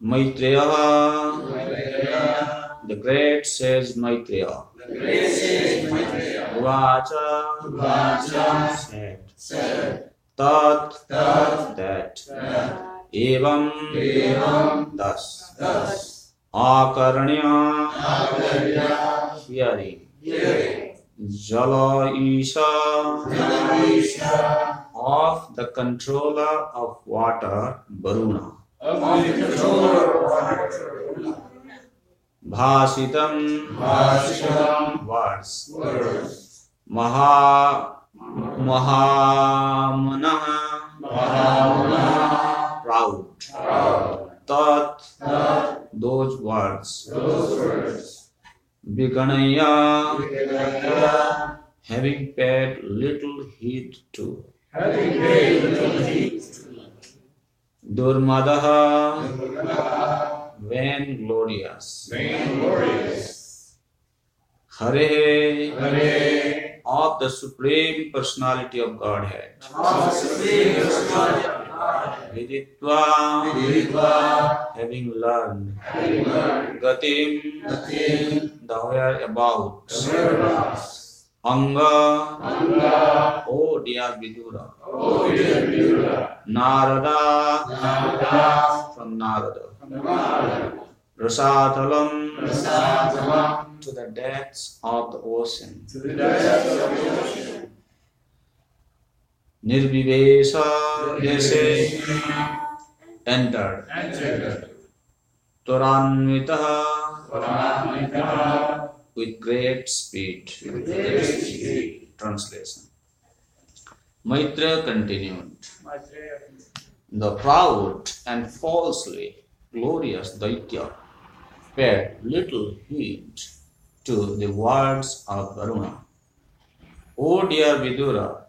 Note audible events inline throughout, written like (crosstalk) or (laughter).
Maitreya, the great sage Maitreya, Uvacha, said, Tat, that, evam, thus, akarnya, hearing, Jala Isha, of the controller of water, Varuna. Bhasitam, words. Maha, Mahamana, proud. Tat, those words. Viganaya, having paid little heed to. Durmadaha, vainglorious. Hare, of the Supreme Personality of Godhead. Viditva, having learned. Gatim, the whereabouts. Anga, oh dear Vidura. Narada, from Narada. Rasathalam, to the depths of the ocean. Nirvivesa, jese, entered. Toranvitaha, with great speed. Translation. Maitreya continued. The proud and falsely glorious Daitya paid little heed to the words of Varuna. O dear Vidura,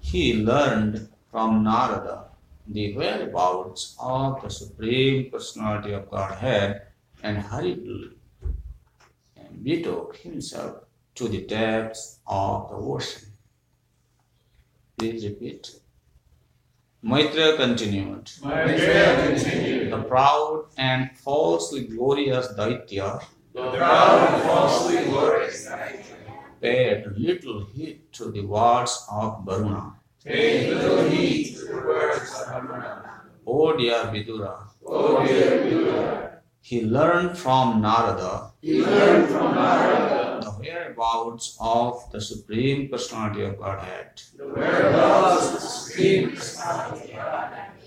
he learned from Narada the whereabouts of the Supreme Personality of Godhead and hurriedly betook himself to the depths of the ocean. Please repeat. Maitreya continued. The proud and falsely glorious Daitya paid little heed to the words of Varuna. Paid little heed to the words of Varuna. O dear Vidura, O dear Vidura. He learned from Narada. he learned from Narada the whereabouts of the Supreme Personality of Godhead.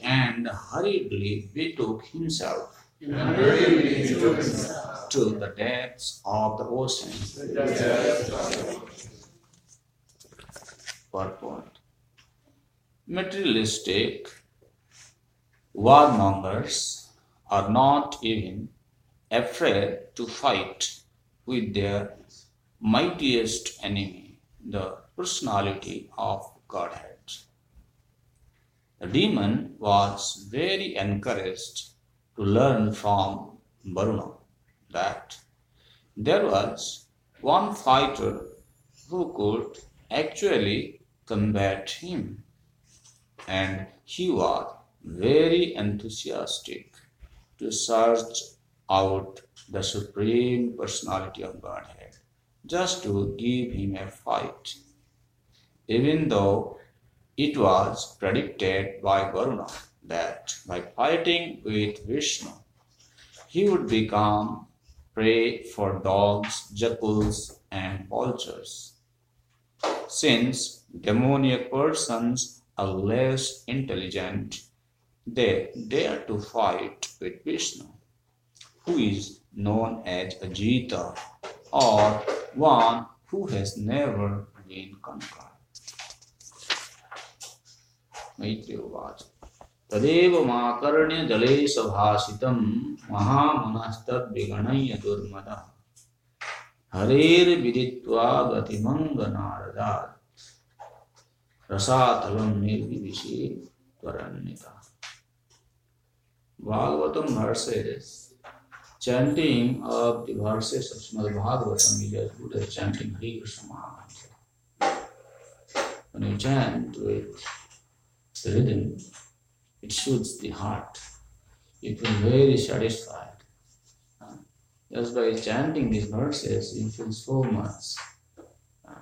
And hurriedly betook himself to the depths of the ocean. Purport Materialistic warmongers are not even afraid to fight with their mightiest enemy, the personality of Godhead. The demon was very encouraged to learn from Varuna that there was one fighter who could actually combat him, and he was very enthusiastic to search out the Supreme Personality of Godhead just to give him a fight, even though it was predicted by Varuna that by fighting with Vishnu, he would become prey for dogs, jackals, and vultures. Since demoniac persons are less intelligent, they dare to fight with Vishnu, who is known as Ajita or one who has never been conquered. मैत्री उवाच तदेव माकर्ण्य जले सभासितं महामुनस्तद्विगणय्य दुर्मदः। हरेर्विदित्वा गतिमङ्गनारदात्। रसातलं निर्विविशे त्वरन्यता Bhagavatam verses, chanting of the verses of Srimad Bhagavatam is as good as chanting Hare Krishna. When you chant with the rhythm, it soothes the heart. you feel very satisfied. Just by chanting these verses, you feel so much uh,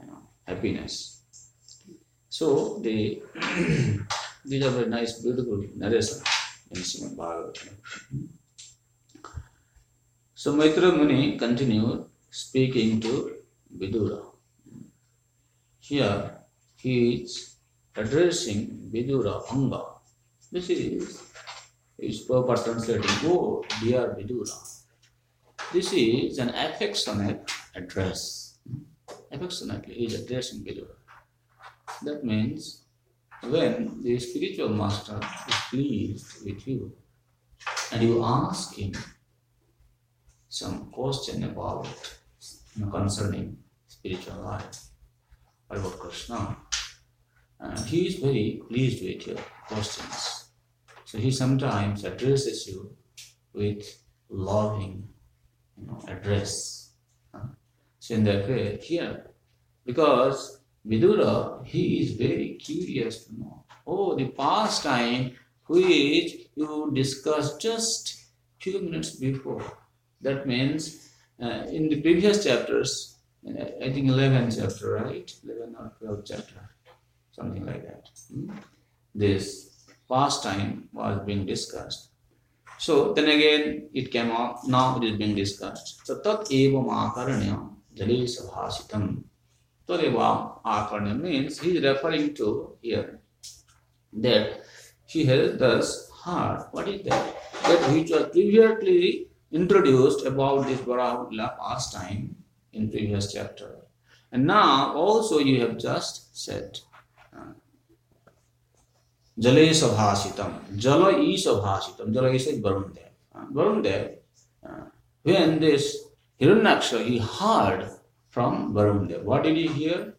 you know, happiness. So the (clears throat) these are very nice, beautiful narration in Srimad Bhagavatam. So Maitra Muni continued speaking to Vidura. Here he is addressing Vidura Anga. This is his proper translating, Oh, dear Vidura. This is an affectionate address. Affectionately, he is addressing Vidura. That means when the spiritual master is pleased with you and you ask him some question about you know, concerning spiritual life about Krishna, And he is very pleased with your questions. So he sometimes addresses you with loving you know, address. Uh, so in that way, here, because Vidura, he is very curious to know. Oh, the past time which you discussed just few minutes before. That means uh, in the previous chapters, uh, I think 11 chapter, right? 11 or 12 chapter, something like that. Hmm? This past time was being discussed. So then again it came up, now it is being discussed. So tat evam akaranya jali. Tat evam akaranya means he is referring to here that he has thus heard. What is that? That which was previously introduced about this Barahula pastime in previous chapter. And now also you have just said Jale Sabhasitam. Jala is Sabhasitam. Jala is Varun Dev. Uh, Varun Dev, uh, when this Hiranyaksha, he heard from Varun Dev. What did he hear?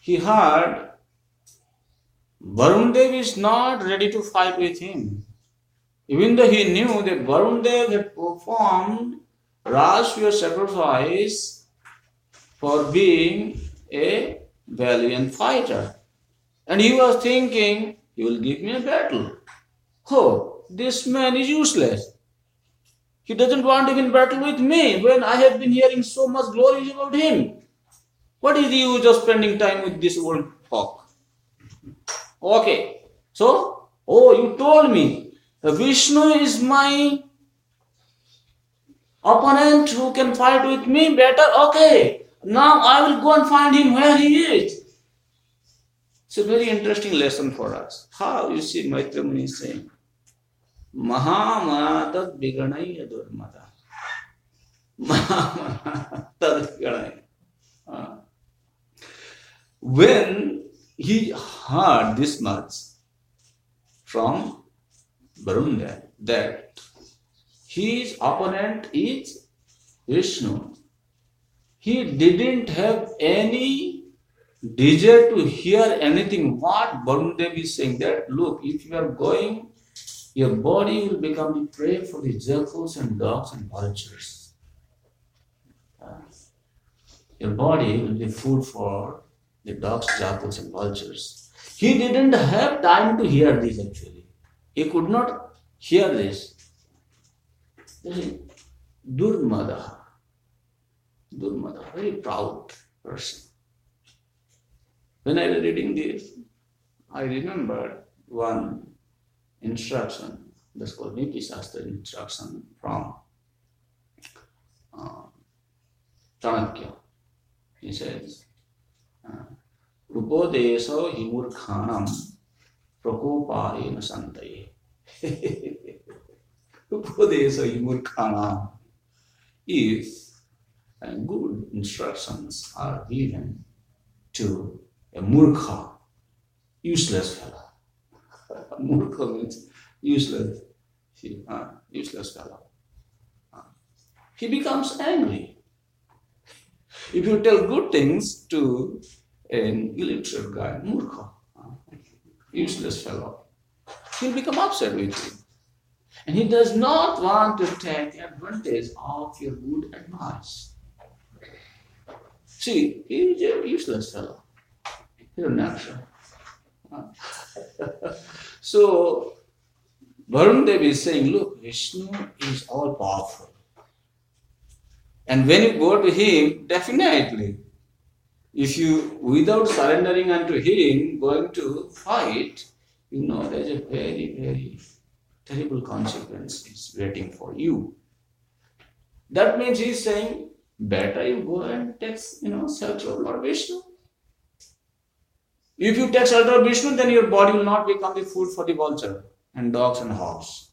He heard Varun Dev is not ready to fight with him. Even though he knew that Varun Dev had performed Rajasuya sacrifice for being a valiant fighter. And he was thinking, he will give me a battle. Oh, this man is useless. He doesn't want to battle with me when I have been hearing so much glory about him. What is the use of spending time with this old talk? Okay, so, oh, you told me Vishnu is my opponent who can fight with me better. Okay, now I will go and find him where he is. It's a very interesting lesson for us. How you see Maitra Muni saying, Mahamana Viganaya Durmada. Mahamana ah. When he heard this much from Varunda that his opponent is Vishnu, he didn't have any desire to hear anything. What Varundev is saying that look if you are going your body will become the prey for the jackals and dogs and vultures. Your body will be food for the dogs jackals and vultures. He didn't have time to hear this actually he could not hear this Durmada. Durmada, very proud person when I was reading this, I remembered one instruction, that's called Niti Shastra instruction from uh, Chanakya. He says, Upodeso himurkhanam prakoparena santaye. Upodeso himurkhanam. If uh, good instructions are given to a murkha, useless fellow. murkha means useless, uh, useless fellow. Uh, he becomes angry. If you tell good things to an illiterate guy, murkha, useless fellow, he'll become upset with you. And he does not want to take advantage of your good advice. See, he's a useless fellow. He's a natural. so Varun Dev is saying, look, Vishnu is all powerful. And when you go to him, definitely, if you, without surrendering unto him, going to fight, you know there's a very, very terrible consequence is waiting for you. That means he's saying, better you go and take, you know, shelter of Lord Vishnu. If you take shelter of Vishnu, then your body will not become the food for the vulture and dogs and hogs.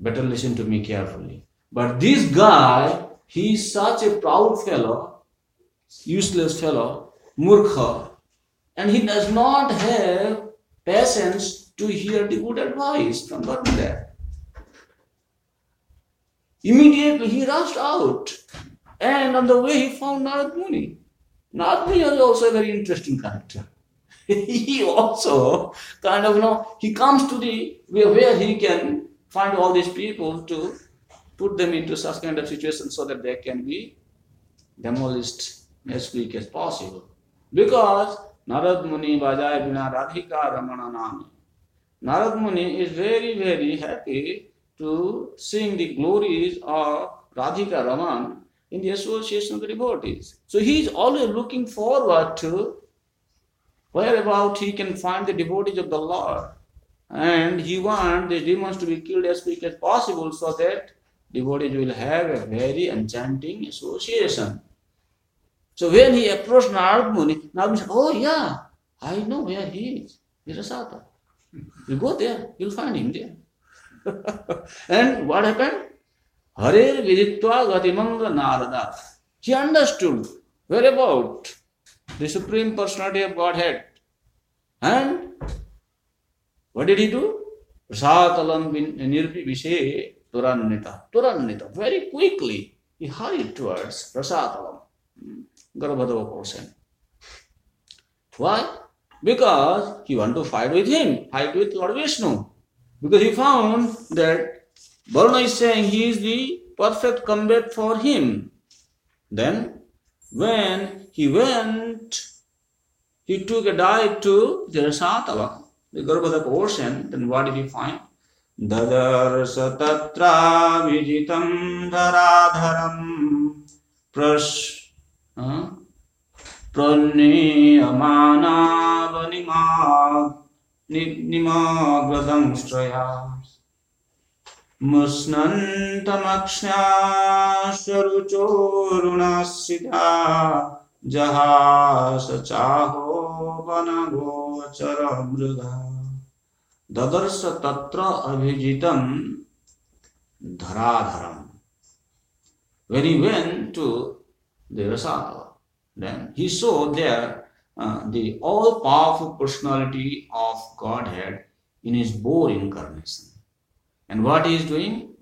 Better listen to me carefully. But this guy, he is such a proud fellow, useless fellow, murkha, and he does not have patience to hear the good advice from Varuna. Immediately he rushed out, and on the way he found Narad Muni. Narad Muni is also a very interesting character. (laughs) he also kind of you know he comes to the where, where he can find all these people to put them into such kind of situation so that they can be demolished as quick as possible. Because Narad Muni Vajaya Bina Radhika Ramana Nami. Narad Muni is very, very happy to seeing the glories of Radhika Raman in the association of the devotees. So he is always looking forward to whereabout he can find the devotees of the Lord. And he wants the demons to be killed as quick as possible so that devotees will have a very enchanting association. So when he approached Narad Muni, Narad Muni said, Oh yeah, I know where he is. Virasata. You go there, you'll find him there. (laughs) and what happened? Hare Viditva Gatimanga Narada. He understood where about the Supreme Personality of Godhead. And what did he do? Prasatalam nirpi vishe turannita. Turannita. Very quickly he hurried towards Prasatalam, Garbhodaka person. Why? Because he want to fight with him, fight with Lord Vishnu. Because he found that Varuna is saying he is the perfect combat for him. Then, when he went, he took a dive to Jarasatava, the Garbhodaka ocean, then what did he find? ददर्श तत्राभिजितं धराधरम् प्रश् प्रणीयमानावनिमा निमग्रदंष्ट्रया जहास चाहो वनगोचर मृगा ददर्श तत्र अभिजितं धराधरम। When he went the Rasatala, then he saw there uh, the all powerful personality of Godhead in his boar incarnation. And what he is doing?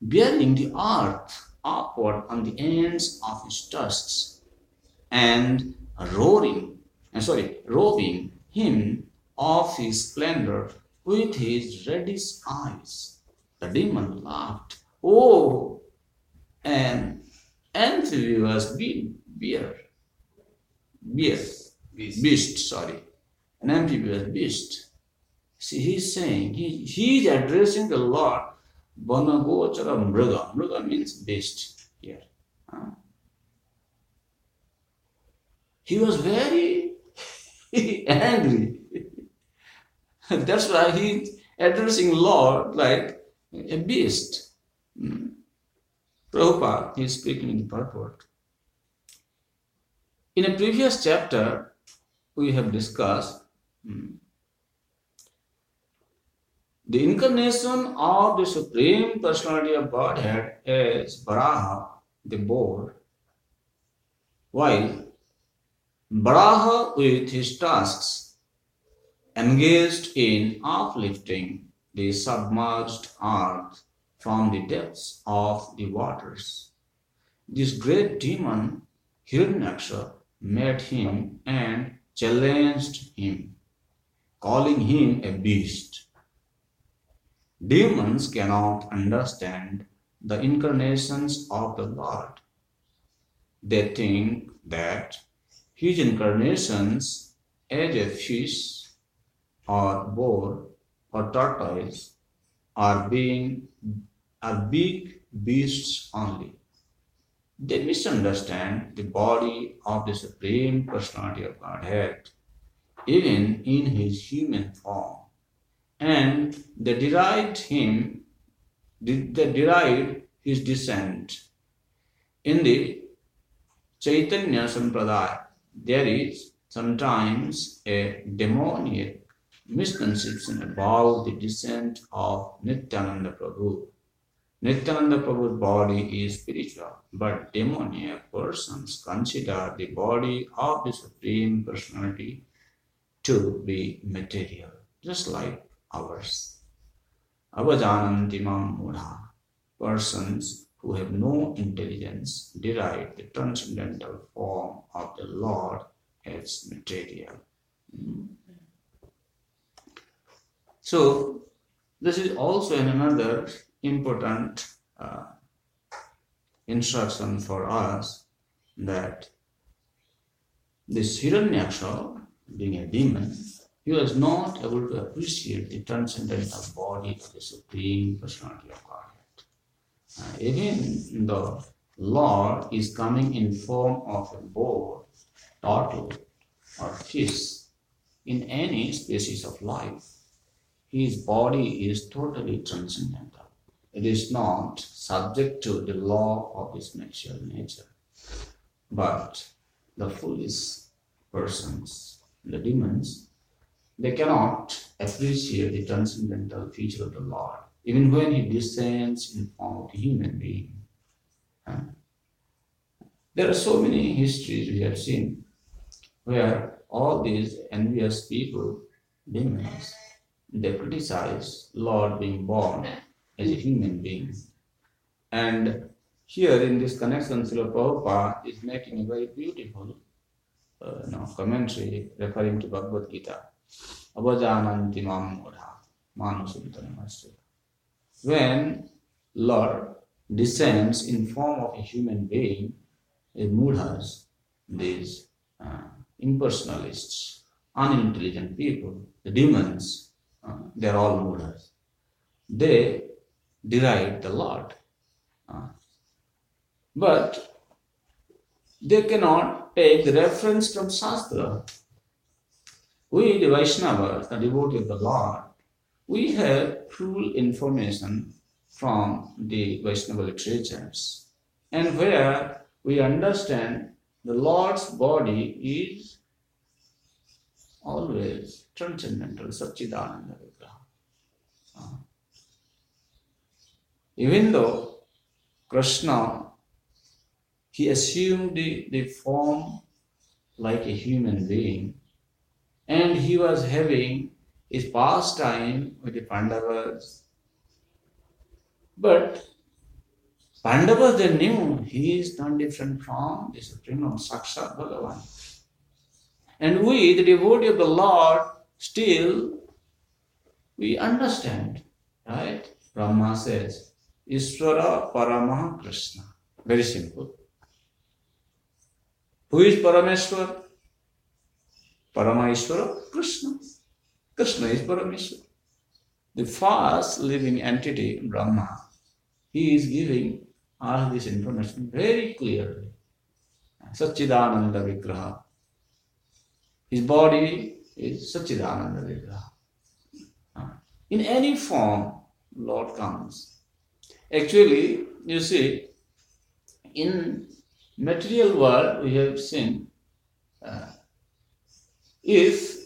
Bearing the earth upward on the ends of his tusks and roaring, uh, sorry, robing him of his splendor with his reddish eyes. The demon laughed. Oh, an amphibious bear, bear, beast. beast, sorry, an amphibious beast. See, he's saying, he, he's addressing the Lord, Banagochara Mriga. Mriga means beast here. Huh? He was very (laughs) angry. (laughs) That's why he's addressing Lord like a beast. Hmm. Prabhupada is speaking in the purport. In a previous chapter, we have discussed hmm, the incarnation of the Supreme Personality of Godhead is Varaha, the boar, while Varaha with his tasks engaged in uplifting the submerged earth from the depths of the waters. This great demon, Hiranyaksha, met him and challenged him, calling him a beast. Demons cannot understand the incarnations of the Lord. They think that his incarnations as a fish or boar or tortoise are being are big beasts only. They misunderstand the body of the Supreme Personality of Godhead, even in his human form, and they deride him, they deride his descent. In the Chaitanya Sampradaya, there is sometimes a demoniac misconception about the descent of Nityananda Prabhu. Nityananda Prabhu's body is spiritual, but demoniac persons consider the body of the Supreme Personality to be material, just like ours. Avajanantimam mudha, persons who have no intelligence derive the transcendental form of the Lord as material. So, this is also another important uh, instruction for us that this Hiranyaksha, being a demon, he was not able to appreciate the transcendental body of the Supreme Personality of Godhead. Uh, even the Lord is coming in form of a boar, turtle, or fish in any species of life, his body is totally transcendental. It is not subject to the law of his natural nature. But the foolish persons, the demons, they cannot appreciate the transcendental feature of the Lord, even when he descends in form of a human being. There are so many histories we have seen where all these envious people, demons, they criticize Lord being born as a human being. And here in this connection, Srila Prabhupada is making a very beautiful uh, you know, commentary referring to Bhagavad Gita. When Lord descends in form of a human being, the mudhas, these uh, impersonalists, unintelligent people, the demons, uh, they are all mudhas. They deride the Lord. Uh, but they cannot take the reference from Shastra. We, the Vaishnavas, the devotee of the Lord, we have full information from the Vaishnava literatures, and where we understand the Lord's body is always transcendental, Satchidananda Vigraha. Uh, even though Krishna, he assumed the, the form like a human being, and he was having his pastime with the Pandavas. But Pandavas, they knew he is not different from the Supreme Lord, Sakshat Bhagavan. And we, the devotee of the Lord, still we understand, right? Brahma says, ईश्वर परम Krishna. Very simple who is Parameshwar? Parama Ishwar Krishna. Krishna is Parameshwar. The first living entity Brahma he is giving all this information very clearly Sachchidananda vigraha. His body is Sachchidananda vigraha. In any form Lord comes Actually, you see, in material world we have seen uh, if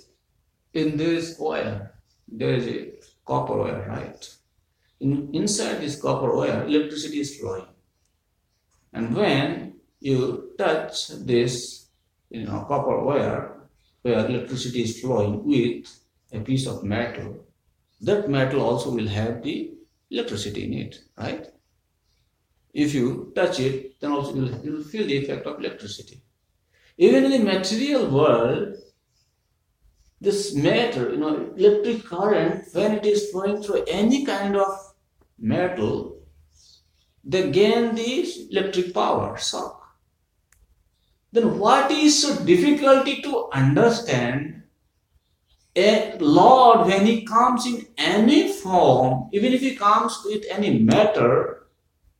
in this wire there is a copper wire, right? In, inside this copper wire, electricity is flowing. And when you touch this you know, copper wire where electricity is flowing with a piece of metal, that metal also will have the electricity in it, right? If you touch it, then also you will, you will feel the effect of electricity. Even in the material world, this matter, you know, electric current, when it is flowing through any kind of metal, they gain the electric power, shock. Then what is so difficulty to understand a Lord, when He comes in any form, even if He comes with any matter,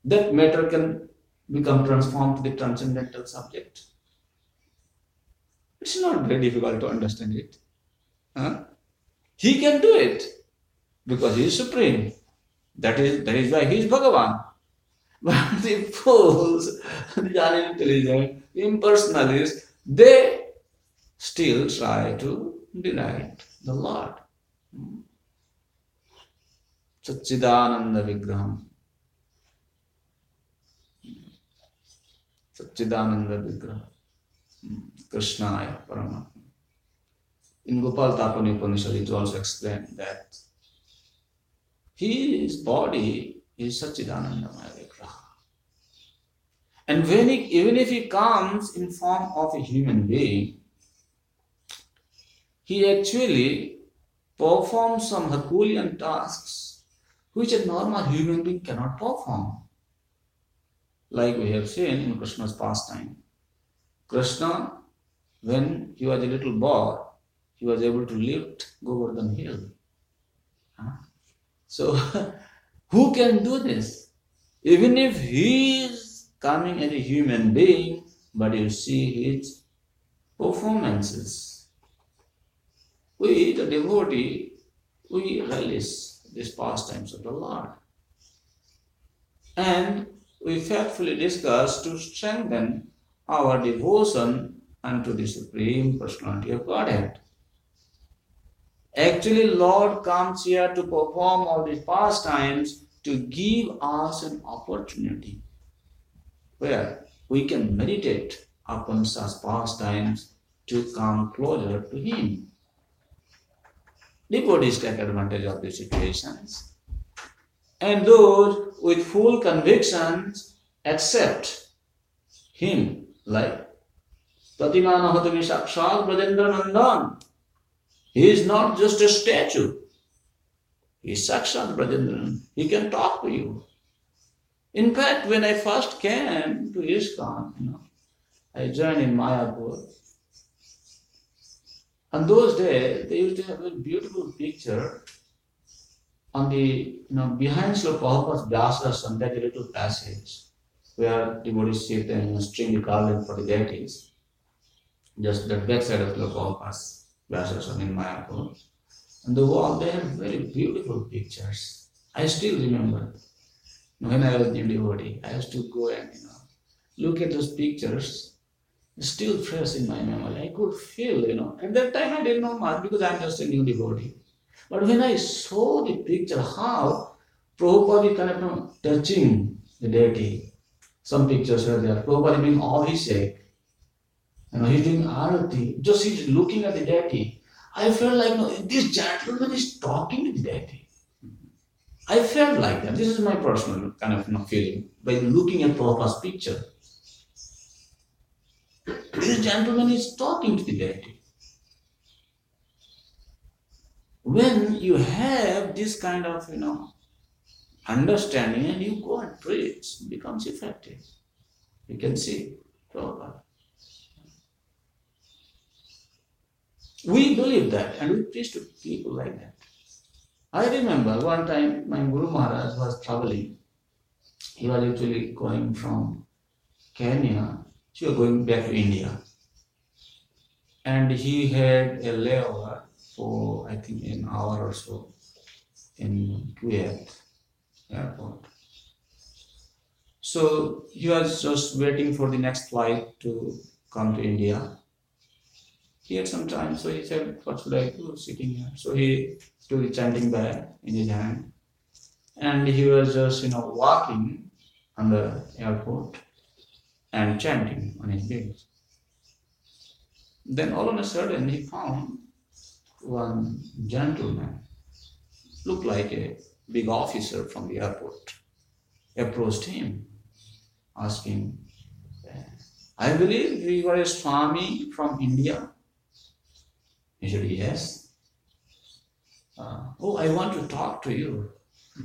that matter can become transformed to the transcendental subject. It's not very difficult to understand it. Huh? He can do it because He is supreme. That is, that is why He is Bhagavan. (laughs) But the fools, the unintelligent, impersonalists, they still try to deny the Lord. Hmm. Satchidananda Vigraham. Satchidananda Vigraham. Hmm. Krishnaya Paramatma. In Gopal Tapani Upanishad, it also explained that his body is Satchidananda Vigraha. And when he, even if he comes in form of a human being, he actually performs some Herculean tasks which a normal human being cannot perform. Like we have seen in Krishna's pastime. Krishna, when he was a little boy, he was able to lift Govardhan Hill. Huh? So, (laughs) who can do this? Even if he is coming as a human being, but you see his performances. We, the devotee, we relish these pastimes of the Lord. And we faithfully discuss to strengthen our devotion unto the Supreme Personality of Godhead. Actually, Lord comes here to perform all these pastimes to give us an opportunity where we can meditate upon such pastimes to come closer to Him. Devotees take advantage of these situations, and those with full convictions accept Him like Pratimana Hatami Sakshat Brajendra Nandan. He is not just a statue. He is Sakshat Brajendra. He can talk to you. In fact, when I first came to ISKCON, you know, I joined in Mayapur. On those days, they used to have a beautiful picture on the, you know, behind Srila Prabhupada's Vyasasana, that little passage where devotees sit and string the garland for the deities. Just the backside of Srila Prabhupada's Vyasasana in Mayapur. And the wall, they have very beautiful pictures. I still remember when I was a devotee, I used to go and you know look at those pictures. Still fresh in my memory. I could feel, you know. At that time I didn't know much because I'm just a new devotee. But when I saw the picture, how Prabhupada kind of touching the deity. Some pictures were there. Prabhupada doing Abhishek. You know, he's doing Arati. Just he's looking at the deity. I felt like, this gentleman is talking to the deity. I felt like that. This is my personal kind of you know, feeling by looking at Prabhupada's picture. This gentleman is talking to the deity. When you have this kind of, you know, understanding and you go and preach, it becomes effective. You can see Prabhupada. We believe that and we preach to people like that. I remember one time my Guru Maharaj was traveling. He was actually going from Kenya, he was going back to India. And he had a layover for I think an hour or so in Kuwait airport. So he was just waiting for the next flight to come to India. He had some time, so he said, What should I do sitting here? So he took a chanting bag in his hand and he was just, you know, walking on the airport and chanting on his base. Then all of a sudden he found one gentleman, looked like a big officer from the airport, approached him, asking, I believe you are a Swami from India. He said, Yes. Uh, oh, I want to talk to you. (laughs)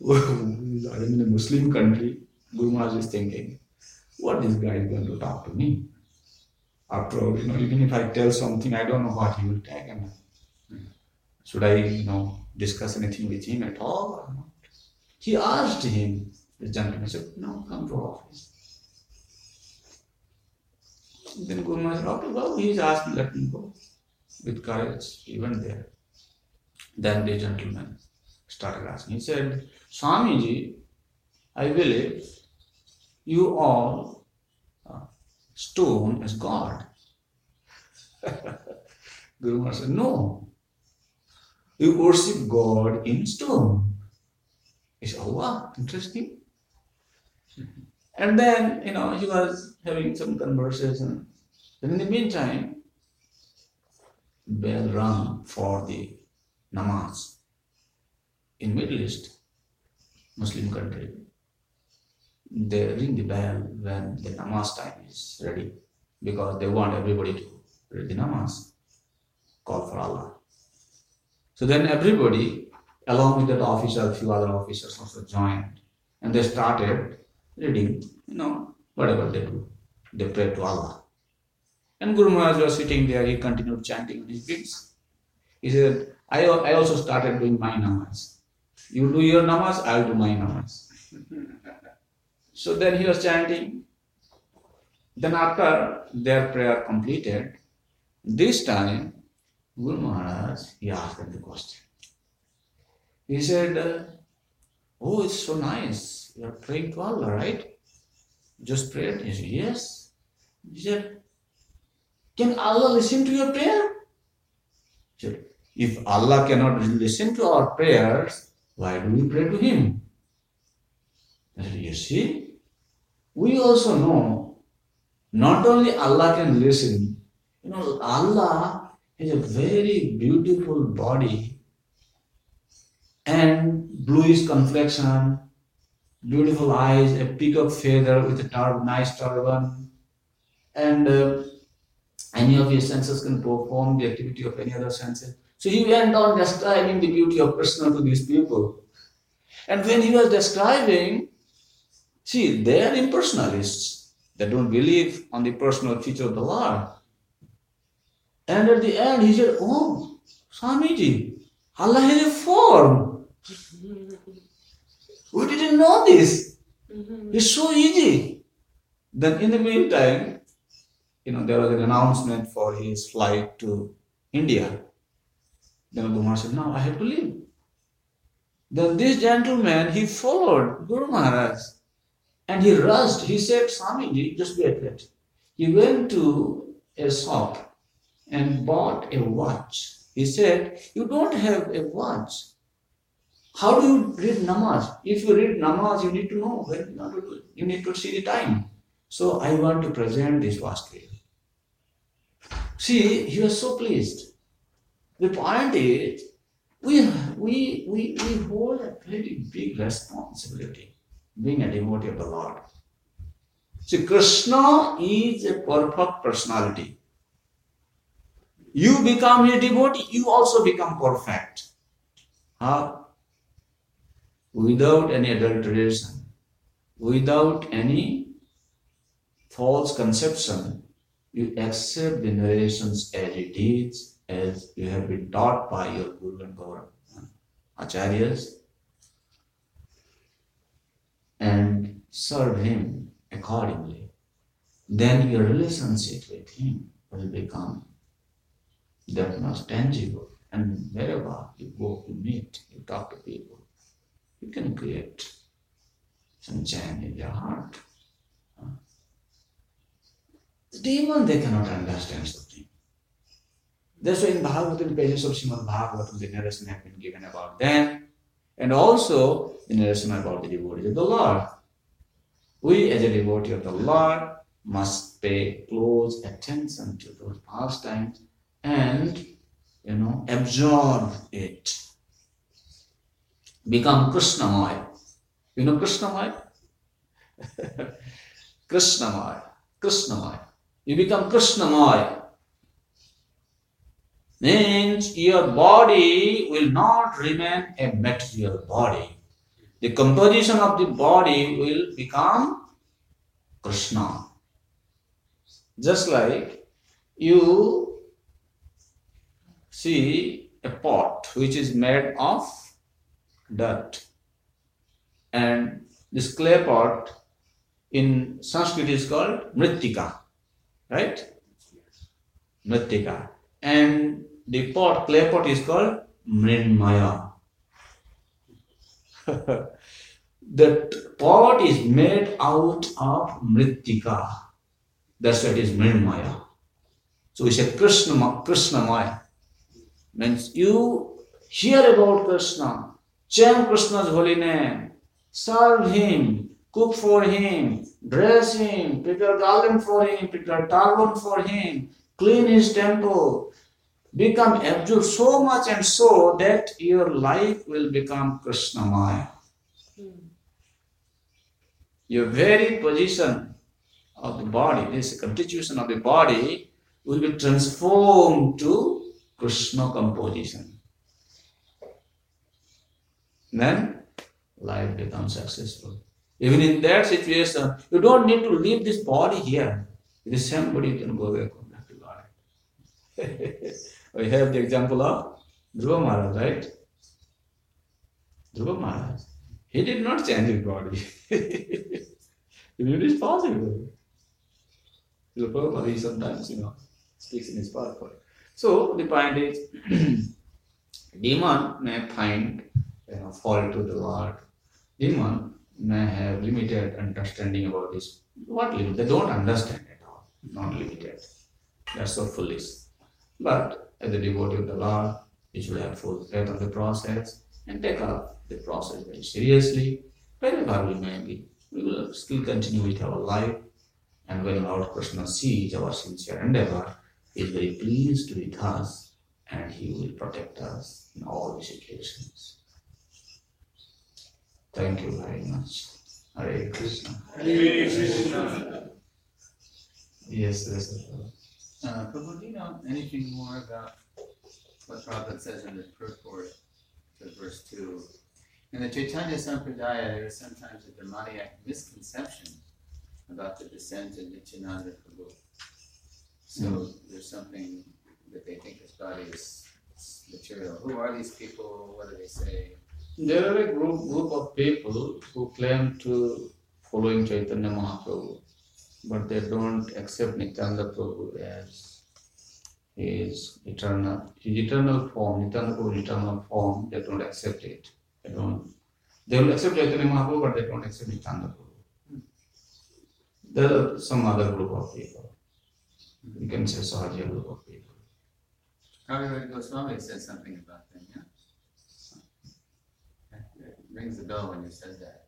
I'm in a Muslim country. Guru Maharaj is thinking, what this guy is going to talk to me? After all, you know, even if I tell something, I don't know what he will take. And should I, you know, discuss anything with him at all or not? He asked him, the gentleman said, No, come to office. Then Guru Maharaj said, Okay, well, he's asked, let me go. With courage, he went there. Then the gentleman started asking. He said, Swamiji, I believe you all uh, stone as God. (laughs) Guru Maharaj said, No. You worship God in stone. He said, Oh, wow, interesting. And then, you know, he was having some conversation. Then in the meantime, bell rung for the namaz. In Middle East, Muslim country, they ring the bell when the namaz time is ready because they want everybody to read the namaz, call for Allah. So then everybody, along with that officer, a few other officers also joined, and they started reading, you know, whatever they do. They pray to Allah. And Guru Maharaj was sitting there, he continued chanting his beads. He said, I, I also started doing my namaz. You do your namaz, I'll do my namaz. (laughs) so then he was chanting. Then after their prayer completed, this time Guru Maharaj, he asked them the question. He said, Oh, it's so nice. You are praying to Allah, right? Just prayed? He said, Yes. He said, Can Allah listen to your prayer? He said, If Allah cannot listen to our prayers, why do we pray to Him? I said, You see, we also know not only Allah can listen, you know, Allah has a very beautiful body and bluish complexion, beautiful eyes, a peacock feather with a tar- nice turban, and uh, any of your senses can perform the activity of any other senses. So he went on describing the beauty of Krishna to these people. And when he was describing, see, they are impersonalists. They don't believe on the personal feature of the Lord. And at the end, he said, Oh, Swamiji, Allah has a form. We didn't know this. Mm-hmm. It's so easy. Then, in the meantime, you know, there was an announcement for his flight to India. Then Guru Maharaj said, No, I have to leave. Then this gentleman, he followed Guru Maharaj and he rushed. He said, Swamiji, just wait, a wait. He went to a shop and bought a watch. He said, You don't have a watch. How do you read namaz? If you read namaz, you need to know when you want to do it. You need to see the time. So I want to present this watch to you. See, he was so pleased. The point is, we, we, we, we hold a very big responsibility being a devotee of the Lord. See, Krishna is a perfect personality. You become a devotee, you also become perfect. How? Without any adulteration, without any false conception, you accept the narrations as it is, as you have been taught by your Guru and Gaurav, Acharyas, and serve him accordingly. Then your relationship with him will become that much tangible. And wherever you go, you meet, you talk to people, you can create some change in your heart. The demon, they cannot understand something. That's why in Bhagavatam, pages of Srimad Bhagavatam, the narration have been given about them, and also in the narration about the devotees of the Lord. We, as a devotee of the Lord, must pay close attention to those pastimes and you know absorb it. Become Krishnamaya. You know Krishnamaya? (laughs) Krishnamaya. Krishnamaya. You become Krishnamaya. Means your body will not remain a material body. The composition of the body will become Krishna. Just like you see a pot which is made of dirt. And this clay pot in Sanskrit is called mritika, right? Mritika. And the pot, clay pot is called mrinmaya. (laughs) that pot is made out of mritika. That's why it is mrinmaya. So we say Krishna, Krishna Maya. Means you hear about Krishna, chant Krishna's holy name, serve him, cook for him, dress him, prepare garland for him, prepare turban for him, clean his temple, become absorbed so much and so that your life will become Krishna Maya. Hmm. Your very position of the body, this constitution of the body, will be transformed to Krishna composition. Then life becomes successful. Even in that situation, you don't need to leave this body here. It is somebody you can go back home back to body. (laughs) we have the example of Dhruva Maharaj, right? Dhruva Maharaj. He did not change his body. (laughs) it is possible. The Prabhupada, he sometimes, you know, speaks in his purport. So the point is, (clears throat) demon may find you know, fault to the Lord. Demon may have limited understanding about this. What limit? They don't understand at all. Not limited. They're so foolish. But as a devotee of the Lord, you should have full faith of the process and take up the process very seriously. Wherever we may be, we will still continue with our life. And when Lord Krishna sees our sincere endeavor, he is very pleased with us and He will protect us in all the situations. Thank you very much. Hare Krishna. Hare Krishna. Yes, yes. Uh, Prabhu, do you know anything more about what Prabhupada says in the purport to verse 2? In the Chaitanya Sampradaya, there is sometimes a demoniac misconception about the descent of Nityananda Prabhu. So Mm. there's something that they think his body is material. Who are these people? What do they say? There are a group, group of people who claim to following Chaitanya Mahaprabhu, but they don't accept Nityananda Prabhu as his eternal, his eternal form, Nityananda Prabhu's eternal form, they don't accept it. They don't. They will accept Chaitanya Mahaprabhu, but they don't accept Nityananda Prabhu. There are some other group of people. You can say Sahaja group of people. Kaviraja Goswami said something about them, yeah? It rings a bell when you said that.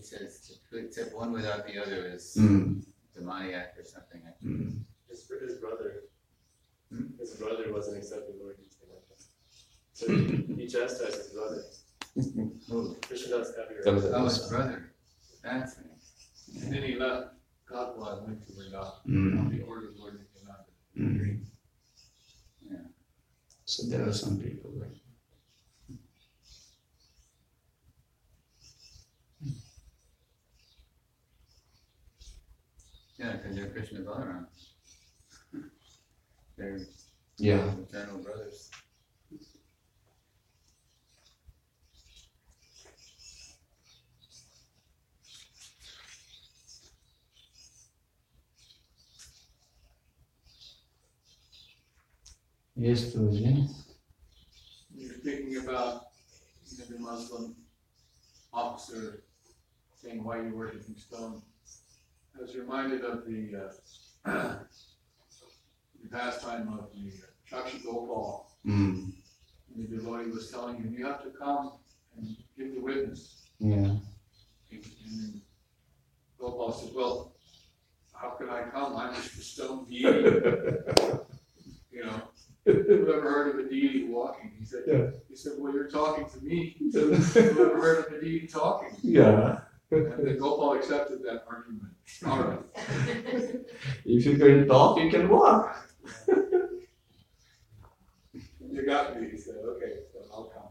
He says, to accept one without the other is Mm, demoniac or something. I think. mm. His, his brother, Hmm? his brother wasn't accepting Lord anything like that. So he, (laughs) he chastised his brother. Who? Krishnadas Kaviraj. Kaviraja Oh, his brother. That's nice. And then he left Godwad and went to Vrindavan Mm, on the order of Lord Nityananda. mm. Yeah. So there are some people. Right? Yeah, because they're Krishna Balaram. They're Yeah. eternal brothers. Yes, Guruji. You're thinking about you know, the Muslim officer saying why you're worshiping stone. I was reminded of the, uh, the pastime of the Sakshi Gopal. Mm. And the devotee was telling him, you have to come and give the witness. Yeah. And and then Gopal said, well, how can I come? I'm just a stone deity. (laughs) You know, who ever heard of a deity walking? He said, Yeah. he said, well, you're talking to me. (laughs) He Who ever heard of a deity talking? yeah. And then Gopal accepted that argument. All right. (laughs) If you can talk, you can walk. (laughs) You got me. He said, okay, so I'll come.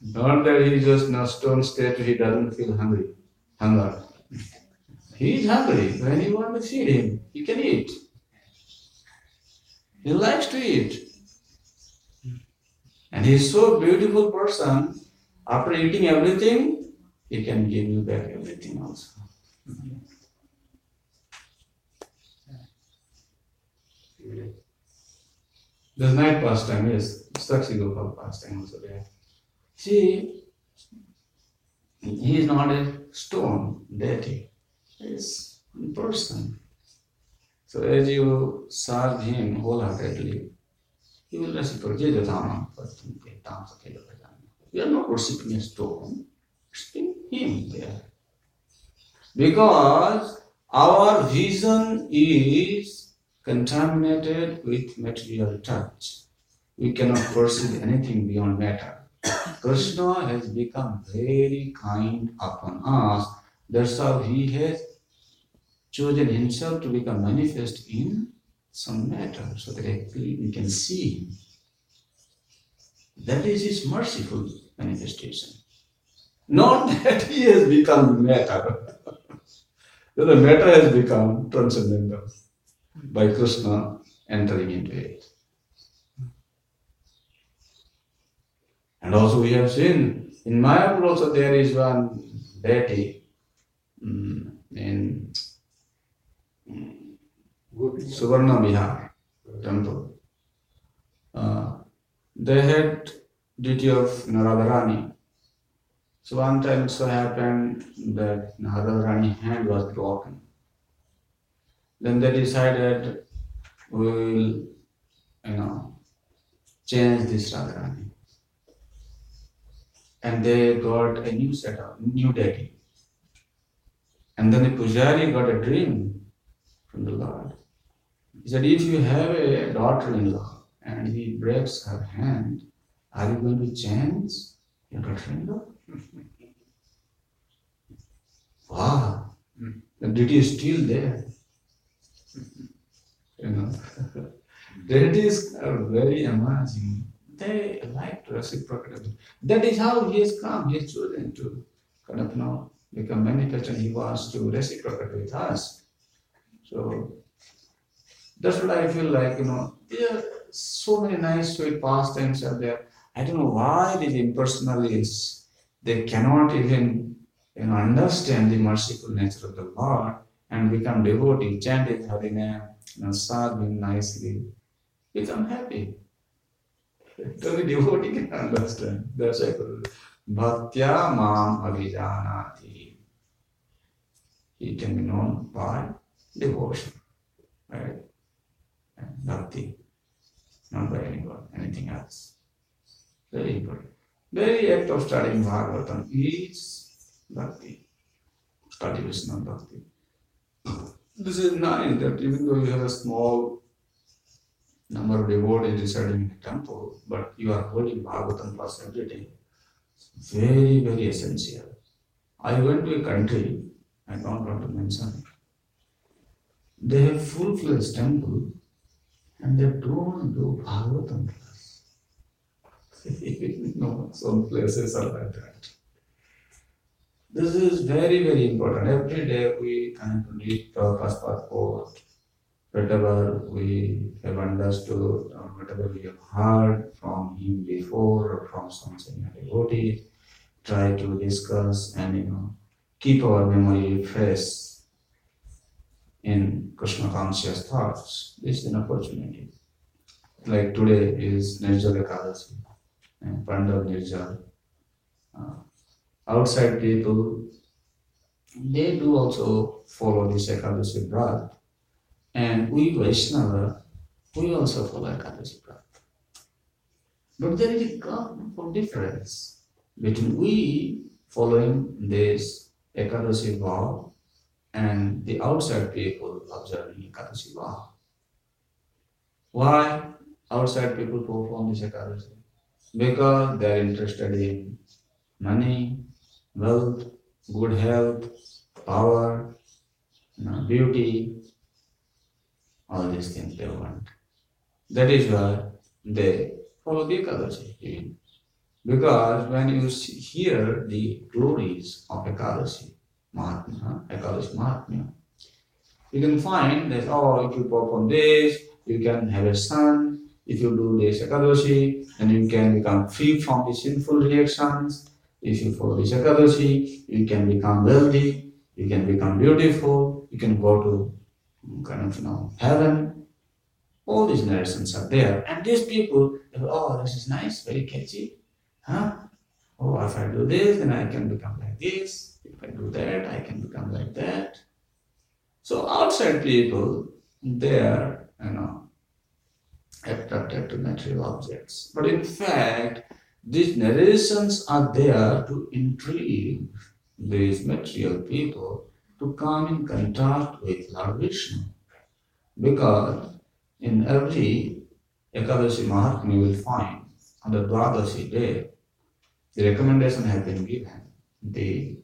Not that he's just in a stone statue, he doesn't feel hungry. Hunger. He is hungry. When you want to feed him, he can eat. He likes to eat. And he's so beautiful person. After eating everything, he can give you back everything also. The night pastime is Sakshi Gopal pastime also there. See, he is not a stone deity, he is a person. So as you serve him wholeheartedly, he will reciprocate the dhamma. We are not worshipping a stone, him there. Because our vision is contaminated with material touch. We cannot perceive anything beyond matter. Krishna has become very kind upon us. That's how he has chosen himself to become manifest in some matter so that actually we can see. That is his merciful manifestation. Not (laughs) that he has become matter. the matter has become transcendental by Krishna entering into it. And also we have seen in Mayapur also there is one deity mm, in mm, Suvarna Vihar temple. Uh, they had duty of you know, Radharani. So one time so happened that you know, Radharani's hand was broken. Then they decided we will, you know, change this Radharani. And they got a new setup, new deity. And then the Pujari got a dream from the Lord. He said, if you have a daughter-in-law and he breaks her hand, are you going to change your daughter-in-law? Wow, the duty is still there. You know, (laughs) deities are very amazing. They like to reciprocate. That is how he has come. He has chosen to kind of know become manifest and he wants to reciprocate with us. So that's what I feel like, you know, there are so many nice sweet pastimes are there. I don't know why these impersonalists they cannot even you know understand the merciful nature of the Lord and become devotee, chant his Hari name, you know, serve him nicely, become happy. Only devotee can understand. That's why Bhaktya mam abhijanati. He can be known by devotion, right? And bhakti, not by anyone, anything else. Very important. Very act of studying Bhagavatam is bhakti, cultivation of bhakti. This is nice that even though you have a small number of devotees residing in the temple, but you are holding Bhagavatam class every day. Very, very essential. I went to a country, I don't want to mention. They have full-fledged temple and they don't do Bhagavatam. (laughs) no, some places are like that. This is very, very important. Every day we of read Prabhupada's purport, whatever we have understood, or whatever we have heard from him before or from some senior devotee, try to discuss and you know keep our memory fresh in Krishna conscious thoughts. This is an opportunity. Like today is Nirjala Ekadasi and Pandav Nirjal. Uh, outside people, they do also follow this Ekadasi Vrat. And we Vaishnava, we also follow Ekadasi Vrat. But there is a powerful difference between we following this Ekadasi vow and the outside people observing Ekadasi vow. Why outside people perform this Ekadasi? Because they are interested in money, wealth, good health, power, you know, beauty, all these things they want. That is why they follow the Ekadasi. Because when you hear the glories of Ekadasi, Mahatmya, Ekadashi Mahatmya. You can find that, oh, if you perform this, you can have a son. If you do this Ekadashi, then you can become free from the sinful reactions. If you follow this Ekadashi, you can become wealthy, you can become beautiful, you can go to mm, kind of, you know, heaven. All these narrations are there. And these people, oh, this is nice, very catchy. Huh? Oh, if I do this, then I can become like this. If I do that, I can become like that. So outside people, they are, you know, attracted to material objects. But in fact, these narrations are there to intrigue these material people to come in contact with Lord Vishnu. Because in every Ekadashi Mahatmya you will find on the Dwadashi day, the recommendation has been given. The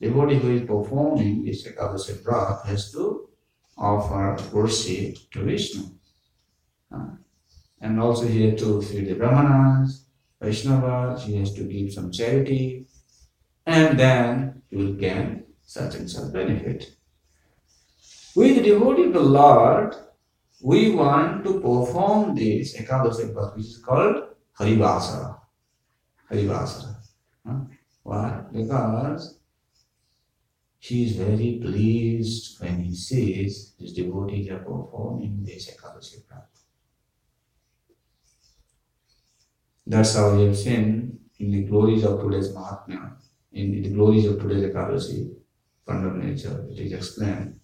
devotee who is performing this Ekadashi Vrat has to offer worship to Vishnu. Ah. And also he has to feed the Brahmanas, Vaishnavas, he has to give some charity, and then he will gain such and such benefit. With the devotee the Lord, we want to perform this Ekadashi Vrat, which is called Harivasara. Harivasara. Huh? Why? Because he is very pleased when he sees his devotees are performing this Ekadashi Vrat. That's how we have seen in the glories of today's Mahatmya, in the glories of today's Ekadashi, Pandav Nirjal, it is explained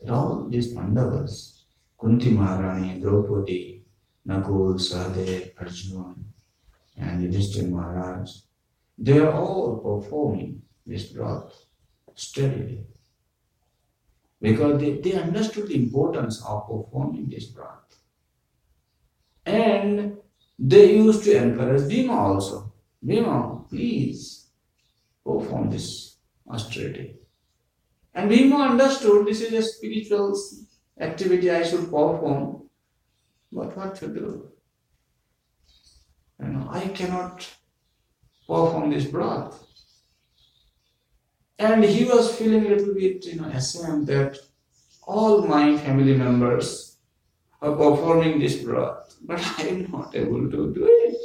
that all these Pandavas, Kunti Maharani, Draupadi, Nakul, Sahadev, Arjuna, and Yudhishthira Maharaj, they are all performing this Vrat steadily. Because they, they understood the importance of performing this Vrat. And they used to encourage Bhima also. Bhima, please perform this austerity. And Bhima understood this is a spiritual activity I should perform. But what to do? You know, I cannot perform this Vrat. And he was feeling a little bit, you know, ashamed that all my family members are performing this Vrat, but I am not able to do it.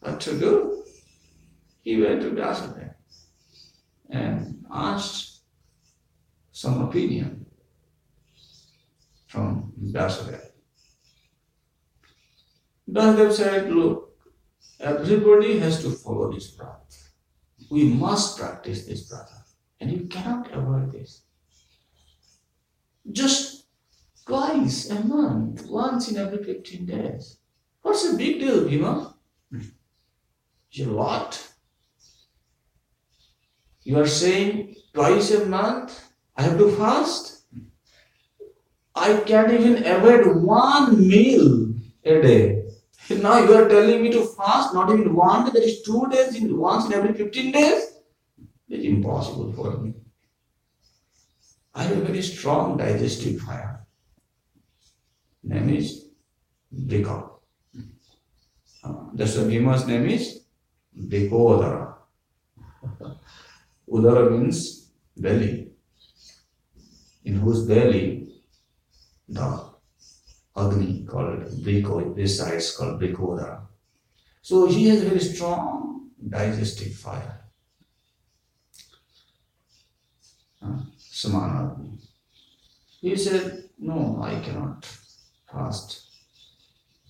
What to do? He went to Vyasadeva and asked some opinion from Vyasadeva. Vyasadeva said, look, everybody has to follow this Vrat. We must practice this, brata. And you cannot avoid this. Just twice a month, once in every 15 days. What's the big deal? You what? You are saying twice a month I have to fast? I can't even avoid one meal a day. Now you are telling me to fast not even one day, that is two days in once in every 15 days? It's impossible for me. I have a very strong digestive fire. Name is Brika. Uh, that's why Bhima's name is Brikodara. Udara means belly, in whose belly the Agni called Briko resides called Brikodara. So he has very strong digestive fire. Samana He said, No, I cannot fast.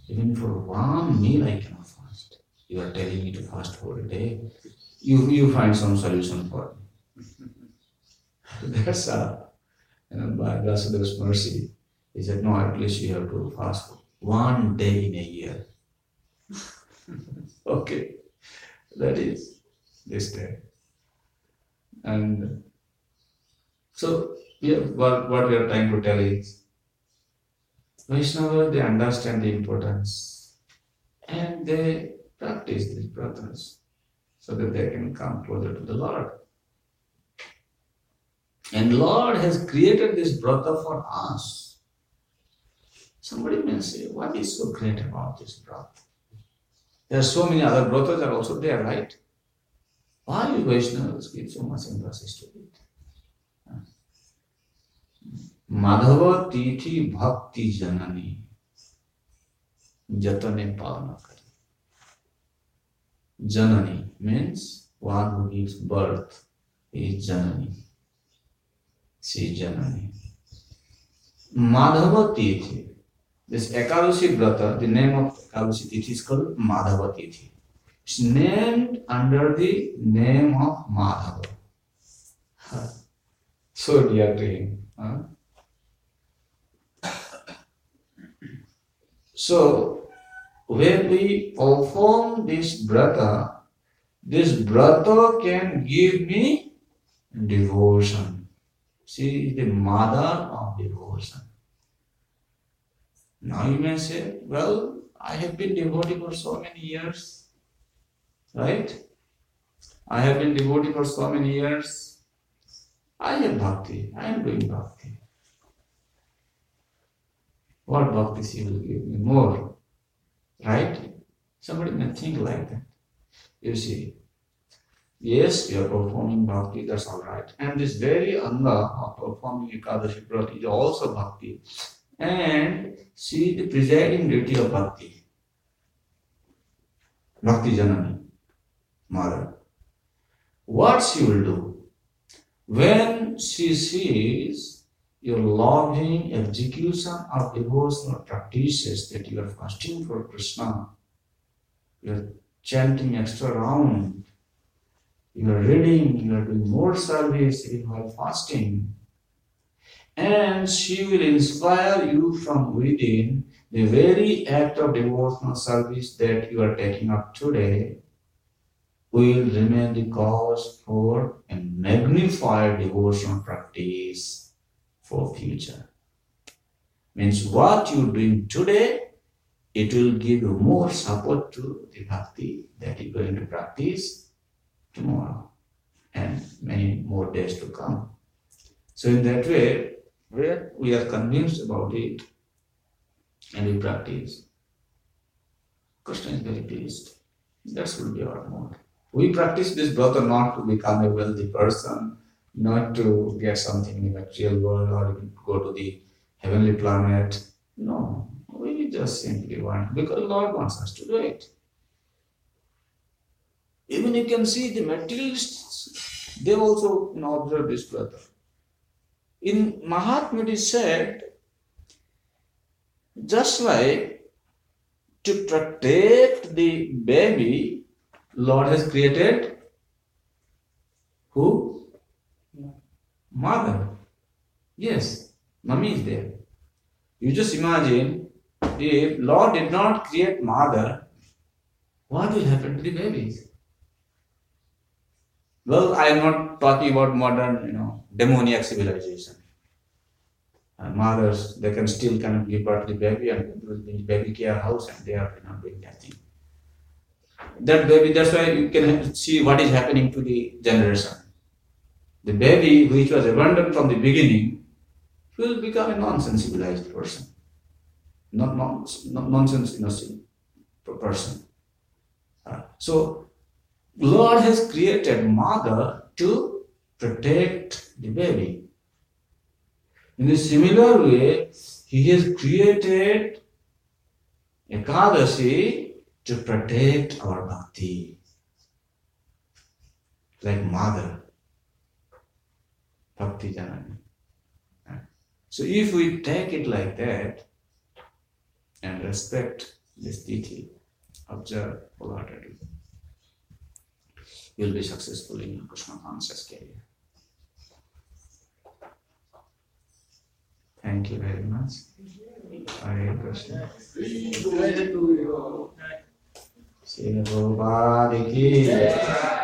Even for one meal, I cannot fast. You are telling me to fast for a day. You, you find some solution for me. (laughs) That's uh, you know, by Vyasadeva's mercy. He said, No, at least you have to fast one day in a year. (laughs) okay, that is this day. And so, yeah, what, what we are trying to tell is Vaishnava, they understand the importance and they practice these bratas so that they can come closer to the Lord. And Lord has created this brata for us. Somebody may say, what is so great about this brata? There are so many other bratas are also there, right? Why Vaishnavas give so much emphasis to it? Madhav तिथि भक्ति जननी जतने पालन कर। Janani means one who birth is janani. See janani. Madhava tithi this Ekadashi व्रत the name of Ekadashi तिथि is called Madhava tithi it's named under the name of Madhava. So dear dream हाँ। So, when we perform this brata, this brata can give me devotion. She is the mother of devotion. Now you may say, well, I have been devotee for so many years, right? I have been devotee for so many years. I am bhakti. I am doing bhakti. What bhakti she will give me more? Right? Somebody may think like that. You see, yes, you are performing bhakti, that's all right. And this very anga of performing Ekadashi Vrata is also bhakti. And see the presiding deity of bhakti. Bhakti Janani, Mother. What she will do? When she sees your loving execution of devotional practices that you are fasting for Krishna, you are chanting extra round, you are reading, you are doing more service even while fasting, and she will inspire you from within the very act of devotional service that you are taking up today will remain the cause for a magnified devotional practice for future. Means what you're doing today, it will give you more support to the bhakti that you're going to practice tomorrow and many more days to come. So in that way, where we are convinced about it and we practice, Krishna is very pleased. That will be our mode. We practice this brata not to become a wealthy person, not to get something in the material world or go to the heavenly planet. No, we just simply want because Lord wants us to do it. Even you can see the materialists, they also you know, observe this brata. In Mahatmya it is said, just like to protect the baby, Lord has created who? Mother. Yes, mummy is there. You just imagine if Lord did not create mother, what will happen to the babies? Well, I am not talking about modern, you know, demoniac civilization. And mothers, they can still kind of give birth to the baby and the baby care house and they are you know, doing that thing. That baby, that's why you can see what is happening to the generation. The baby, which was abandoned from the beginning, will become a nonsense civilized person. Not, non, nonsense innocent person. Uh, so, Lord has created mother to protect the baby. In a similar way, He has created a Ekadasi to protect our bhakti. Like mother, bhakti janani. So if we take it like that and respect this deity, observe wholeheartedly, you'll be successful in your Krishna conscious career. Thank you very much. Hare Krishna. Sri Prabhupada ki.